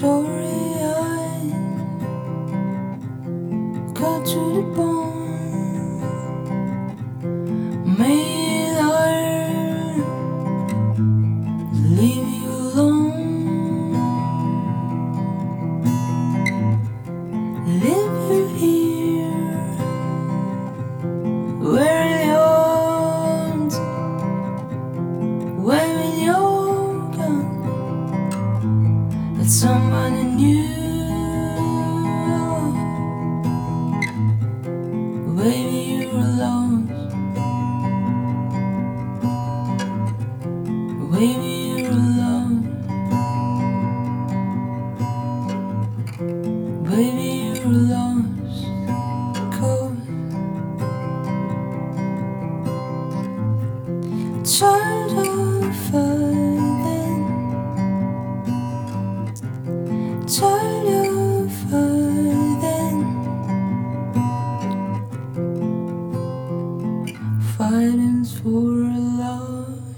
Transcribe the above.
Sorry, I cut to the at somebody new. Baby, you're alone. Baby, you're alone. Baby, you're alone. Cold. Child fighting for cause.